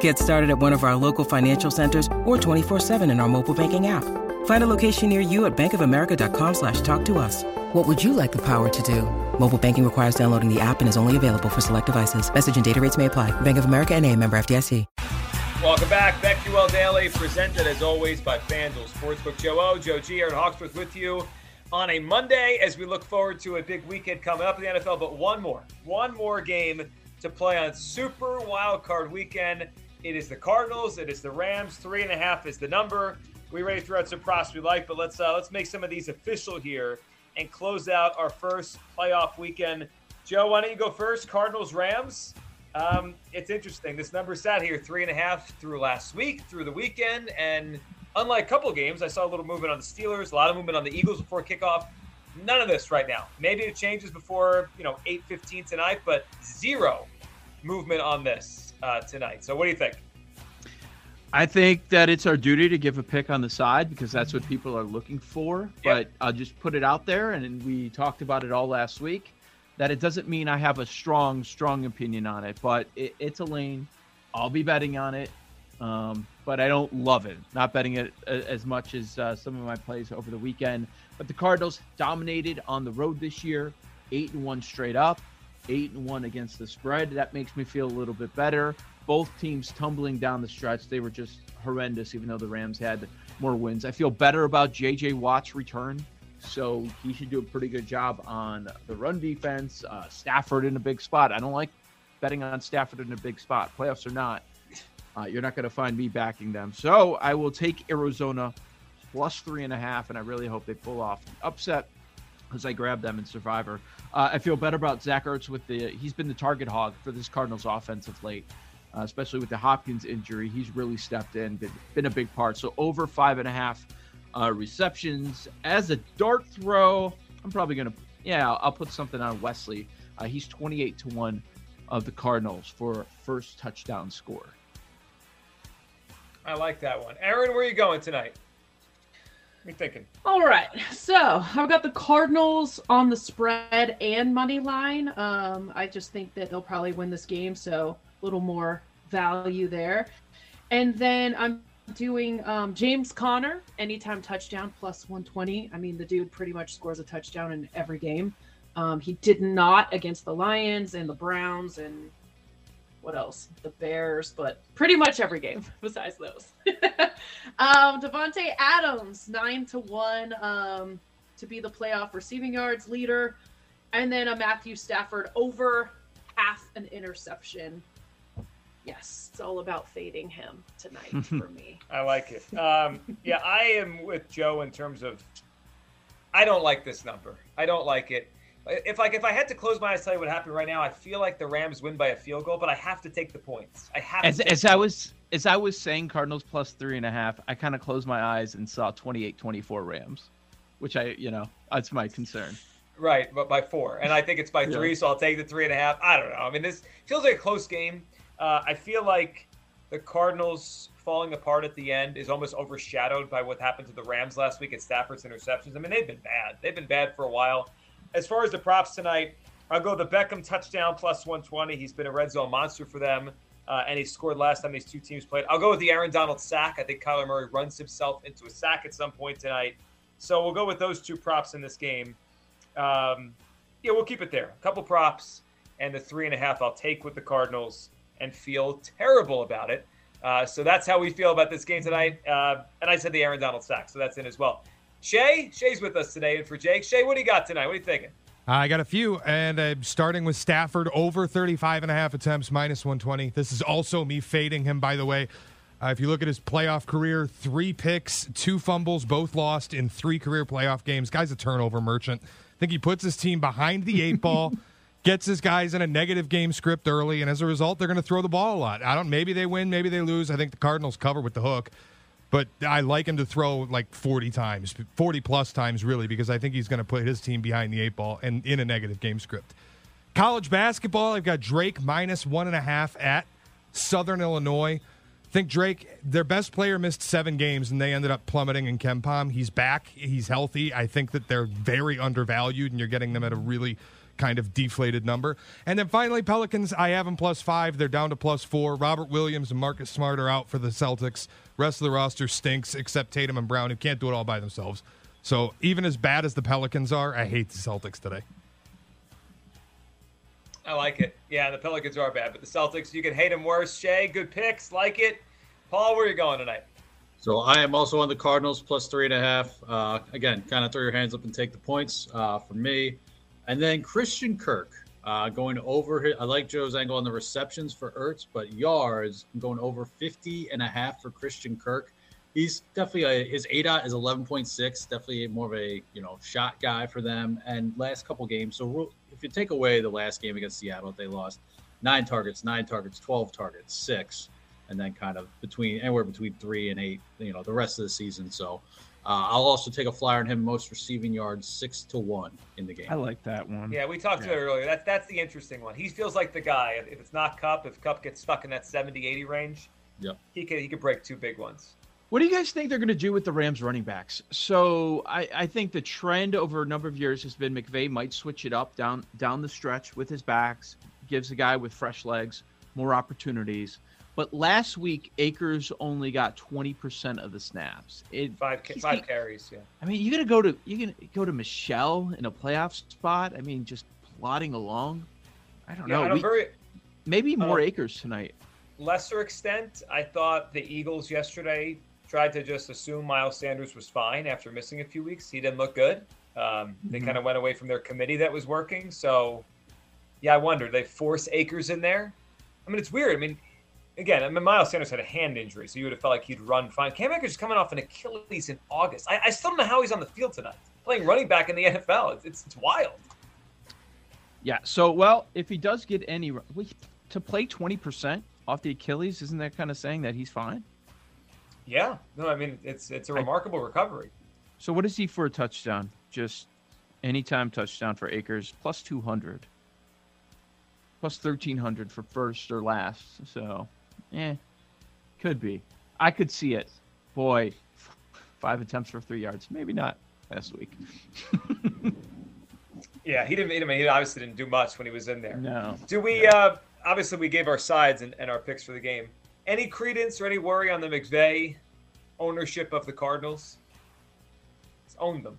Get started at one of our local financial centers or 24-7 in our mobile banking app. Find a location near you at bankofamerica.com slash talk to us. What would you like the power to do? Mobile banking requires downloading the app and is only available for select devices. Message and data rates may apply. Bank of America and a member FDIC. Welcome back. BetQL Daily, presented as always by FanDuel Sportsbook. Joe O, Joe G, Aaron Hawksworth with you on a Monday as we look forward to a big weekend coming up in the NFL. But one more, one more game to play on Super Wild Card Weekend. It is the Cardinals. It is the Rams. Three and a half is the number. We ready to throw out some props we like, but let's uh, let's make some of these official here and close out our first playoff weekend. Joe, why don't you go first? Cardinals, Rams. Um, it's interesting. This number sat here three and a half through last week, through the weekend, and unlike a couple games, I saw a little movement on the Steelers, a lot of movement on the Eagles before kickoff. None of this right now. Maybe it changes before you know eight fifteen tonight, but zero movement on this uh, tonight. So, what do you think? I think that it's our duty to give a pick on the side because that's what people are looking for. Yep. But I'll just put it out there, and we talked about it all last week. That it doesn't mean I have a strong, strong opinion on it, but it, it's a lane. I'll be betting on it, um, but I don't love it. Not betting it uh, as much as uh, some of my plays over the weekend. But the Cardinals dominated on the road this year, eight and one straight up eight and one against the spread. That makes me feel a little bit better. Both teams tumbling down the stretch. They were just horrendous, even though the Rams had more wins. I feel better about J.J. Watt's return, so he should do a pretty good job on the run defense. Uh, Stafford in a big spot. I don't like betting on Stafford in a big spot, playoffs or not. Uh, you're not going to find me backing them. So I will take Arizona plus three and a half, and I really hope they pull off the upset because I grabbed them in Survivor. Uh, I feel better about Zach Ertz with the he's been the target hog for this Cardinals offense of late, uh, especially with the Hopkins injury. He's really stepped in, been, been a big part. So over five and a half uh, receptions as a dart throw. I'm probably gonna yeah I'll, I'll put something on Wesley. Uh, he's 28 to one of the Cardinals for first touchdown score. I like that one. Aaron, where are you going tonight? You thinking? All right. So I've got the Cardinals on the spread and money line. Um, I just think that they'll probably win this game, so a little more value there. And then I'm doing um, James Conner anytime touchdown plus 120. I mean, the dude pretty much scores a touchdown in every game. Um, he did not against the Lions and the Browns and what else? The Bears, but pretty much every game besides those. um, Davante Adams, nine to one um, to be the playoff receiving yards leader, and then a Matthew Stafford over half an interception. Yes, it's all about fading him tonight for me. I like it. Um, yeah, I am with Joe in terms of. I don't like this number. I don't like it if like if I had to close my eyes, tell you what happened right now, I feel like the Rams win by a field goal, but I have to take the points. I have as, as I was as I was saying Cardinals plus three and a half, I kind of closed my eyes and saw 28-24 Rams, which I you know that's my concern. Right, but by four, and I think it's by yeah. three, so I'll take the three and a half. I don't know. I mean, this feels like a close game. Uh, I feel like the Cardinals falling apart at the end is almost overshadowed by what happened to the Rams last week at Stafford's interceptions. I mean, they've been bad. They've been bad for a while as far as the props tonight, I'll go the Beckham touchdown plus 120. He's been a red zone monster for them, uh, and he scored last time these two teams played. I'll go with the Aaron Donald sack. I think Kyler Murray runs himself into a sack at some point tonight. So we'll go with those two props in this game. Um, yeah, we'll keep it there. A couple props and the three and a half I'll take with the Cardinals and feel terrible about it. Uh, so that's how we feel about this game tonight. Uh, and I said the Aaron Donald sack, so that's in as well. Shay, Shay's with us today, and for Jake, Shay, what do you got tonight? What are you thinking? I got a few, and uh, starting with Stafford over 35 and a half attempts, minus 120. This is also me fading him, by the way. Uh, if you look at his playoff career, three picks, two fumbles, both lost in three career playoff games. Guy's a turnover merchant. I think he puts his team behind the eight ball, gets his guys in a negative game script early, and as a result, they're going to throw the ball a lot. I don't. Maybe they win, maybe they lose. I think the Cardinals cover with the hook but I like him to throw like 40 times, 40 plus times, really, because I think he's going to put his team behind the eight ball and in a negative game script. College basketball, I've got Drake minus one and a half at Southern Illinois. I think Drake, their best player, missed seven games and they ended up plummeting in KenPom. He's back. He's healthy. I think that they're very undervalued and you're getting them at a really kind of deflated number. And then finally, Pelicans, I have them plus five. They're down to plus four. Robert Williams and Marcus Smart are out for the Celtics. Rest of the roster stinks except Tatum and Brown, who can't do it all by themselves. So even as bad as the Pelicans are, I hate the Celtics today. I like it. Yeah, the Pelicans are bad, but the Celtics, you can hate them worse. Shay, good picks. Like it. Paul, where are you going tonight? So I am also on the Cardinals plus three and a half. Uh, again, kind of throw your hands up and take the points uh, for me. And then Christian Kirk. Uh, going over, I like Joe's angle on the receptions for Ertz, but yards going over 50 and a half for Christian Kirk. He's definitely a, his ADOT is 11.6, definitely more of a you know shot guy for them. And last couple games, so if you take away the last game against Seattle, they lost nine targets, nine targets, 12 targets, six, and then kind of between anywhere between three and eight, you know, the rest of the season. So uh, I'll also take a flyer on him. Most receiving yards, six to one in the game. I like that one. Yeah, we talked yeah. about it earlier. That's that's the interesting one. He feels like the guy. If it's not Kupp, if Kupp gets stuck in that 70, 80 range, yeah, he could he could break two big ones. What do you guys think they're going to do with the Rams running backs? So I, I think the trend over a number of years has been McVay might switch it up down down the stretch with his backs, gives a guy with fresh legs more opportunities. But last week, Akers only got twenty percent of the snaps. It, five five carries. Yeah. I mean, you gonna go to you gonna go to Michel in a playoff spot. I mean, just plodding along. I don't yeah, know. We, very, maybe more uh, Akers tonight. Lesser extent, I thought the Eagles yesterday tried to just assume Miles Sanders was fine after missing a few weeks. He didn't look good. Um, they mm-hmm. kind of went away from their committee that was working. So, yeah, I wonder. They force Akers in there. I mean, it's weird. I mean, again, I mean, Miles Sanders had a hand injury, so you would have felt like he'd run fine. Cam Akers is coming off an Achilles in August. I, I, still don't know how he's on the field tonight, playing running back in the NFL. It's, it's, it's wild. Yeah. So, well, if he does get any to play twenty percent off the Achilles, isn't that kind of saying that he's fine? Yeah. No, I mean it's it's a remarkable I, recovery. So, what is he for a touchdown? Just anytime touchdown for Akers plus two hundred. Plus thirteen hundred for first or last. So Eh, could be. I could see it. Boy, five attempts for three yards. Maybe not last week. yeah, he didn't. I mean, he obviously didn't do much when he was in there. No. Do we? Uh, obviously, we gave our sides and, and our picks for the game. Any credence or any worry on the McVay ownership of the Cardinals? Let's own them.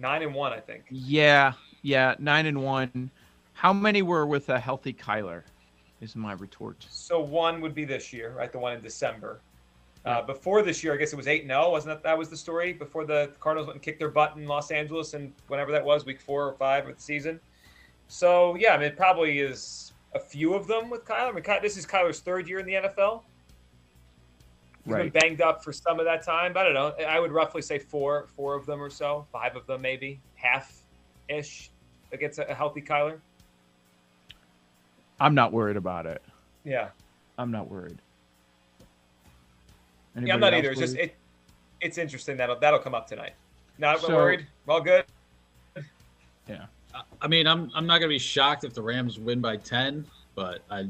Nine and one, I think. Yeah, yeah, nine and one. How many were with a healthy Kyler? Is my retort. So one would be this year, right? The one in December. Uh, before this year, I guess it was eight and zero. Oh, wasn't that that was the story before the Cardinals went and kicked their butt in Los Angeles and whenever that was, week four or five of the season. So yeah, I mean, it probably is a few of them with Kyler. I mean, this is Kyler's third year in the NFL. He's right. been banged up for some of that time. But I don't know. I would roughly say four, four of them or so, five of them maybe, half ish against a, healthy Kyler. I'm not worried about it. Yeah, I'm not worried. Anybody yeah, I'm not either. It's just it. It's interesting that'll that'll come up tonight. Not so, worried. All good. Yeah. I mean, I'm I'm not gonna be shocked if the Rams win by ten, but I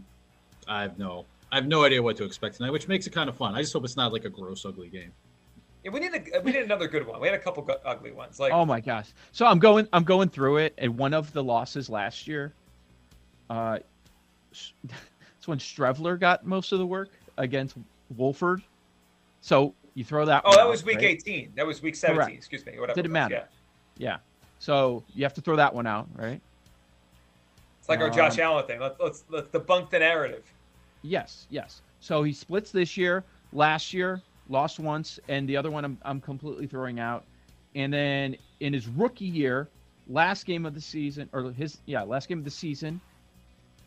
I have no I have no idea what to expect tonight, which makes it kind of fun. I just hope it's not like a gross, ugly game. Yeah, we need a, we need another good one. We had a couple gu- ugly ones. Like Oh my gosh. So I'm going I'm going through it and one of the losses last year uh it's when Streveler got most of the work against Wolford. So you throw that oh, one that out, was week right? 18. That was week 17. Correct. Excuse me. Whatever. Didn't it was, matter. Yeah. Yeah. So you have to throw that one out, right? It's like our Josh Um, Allen thing. Let's let's let's debunk the narrative. Yes, yes. So he splits this year. Last year, lost once, and the other one I'm, I'm completely throwing out. And then in his rookie year, last game of the season, or his yeah, last game of the season,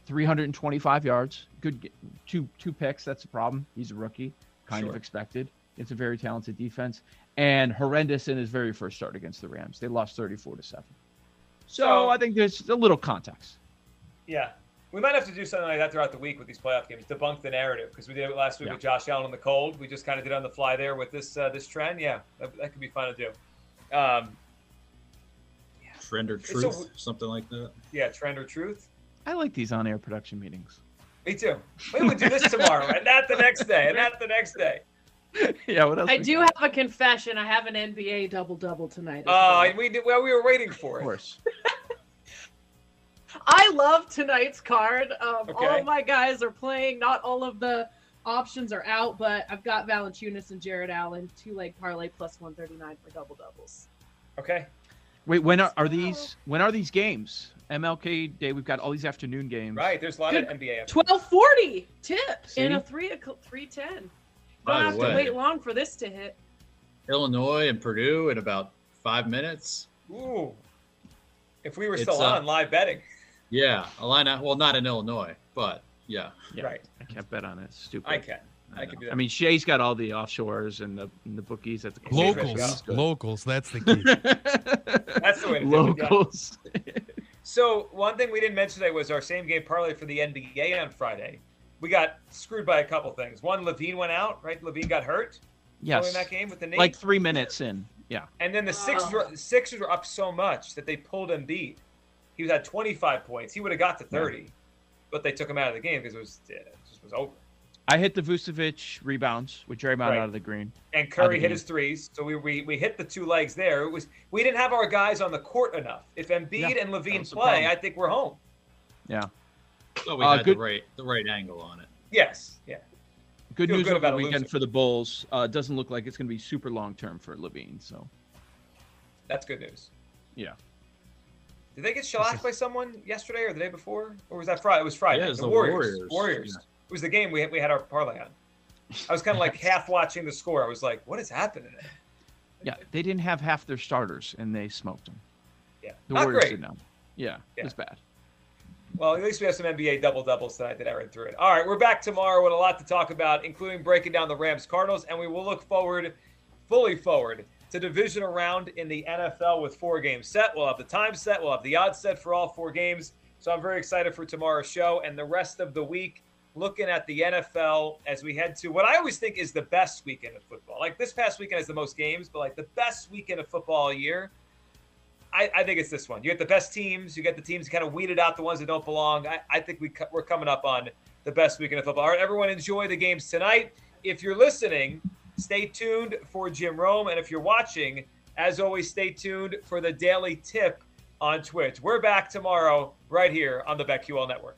325 yards. Good, two two picks. That's a problem. He's a rookie, kind of expected. It's a very talented defense, and horrendous in his very first start against the Rams. They lost 34 to seven. So- I think there's a little context. Yeah. We might have to do something like that throughout the week with these playoff games, debunk the narrative because we did it last week Yeah. with Josh Allen in the cold. We just kind of did it on the fly there with this uh, this trend. Yeah, that, that could be fun to do. Um, Trend or a- truth, something like that. yeah, trend or truth. I like these on-air production meetings. Me too. We would do this tomorrow, and not the next day, and not the next day. yeah. What else? I do got? have a confession. I have an NBA double double tonight. as Oh, well. we did. Well, we were waiting for it. Of course. I love tonight's card. Um, All of my guys are playing. Not all of the options are out, but I've got Valanciunas and Jarrett Allen two leg parlay plus one thirty nine for double doubles. Okay. Wait, when are, are these? When are these games? MLK Day. We've got all these afternoon games. Right. There's a lot Good. of NBA. Twelve forty tip See? in a three three ten. By Don't the have to wait long for this to hit. Illinois and Purdue in about five minutes. Ooh. If we were It's, still uh, on live betting. Yeah, Illini. Well, not in Illinois, but yeah. Yeah, Right. I can't bet on it. It's stupid. I can. I can do that. I mean, Shay's got all the offshores and the and the bookies at the Locals. Locals, That's the key. That's the way to it, yeah. Locals. So one thing we didn't mention today was our same game parlay for the NBA on Friday. We got screwed by a couple things. One, LaVine went out, right? LaVine got hurt yes. in that game with the knee. Like three minutes in. Yeah. and then the Sixers, were, oh. the Sixers were up so much that they pulled Embiid. He was at 25 points. He would have got to 30, but they took him out of the game because it was it just was over. I hit the Vucevic rebounds with Draymond Right. out of the green. And Curry hit of his threes, so we, we we hit the two legs there. It was we didn't have our guys on the court enough. If Embiid Yeah, and LaVine play. I think we're home. Yeah. So we Uh, had good- the right the right angle on it. Yes, yeah. Good Feel news good over about the weekend for the Bulls. Uh, doesn't look like it's going to be super long term for LaVine. So That's good news. yeah. Did they get shellacked by someone yesterday or the day before, or was that Friday? It was Friday. Yeah, it was the, the Warriors. Warriors. Warriors. Yeah. It was the game we had, we had our parlay on. I was kind of like half watching the score. I was like, "What is happening?" Yeah. They didn't have half their starters and they smoked them. Yeah, The not Warriors great. did not. Yeah, Yeah. It was bad. Well, at least we have some NBA double doubles tonight that I read through it. All right, we're back tomorrow with a lot to talk about, including breaking down the Rams Cardinals, and we will look forward, fully forward, to divisional round in the NFL with four games set. We'll have the time set, we'll have the odds set for all four games. So I'm very excited for tomorrow's show and the rest of the week. Looking at the NFL as we head to what I always think is the best weekend of football. Like this past weekend has the most games, but like the best weekend of football all year. I, I think it's this one. You get the best teams. You get the teams kind of weeded out the ones that don't belong. I, I think we co- we're coming up on the best weekend of football. All right, everyone, enjoy the games tonight. If you're listening, stay tuned for Jim Rome, and if you're watching, as always, stay tuned for the daily tip on Twitch. We're back tomorrow right here on the BetQL Network.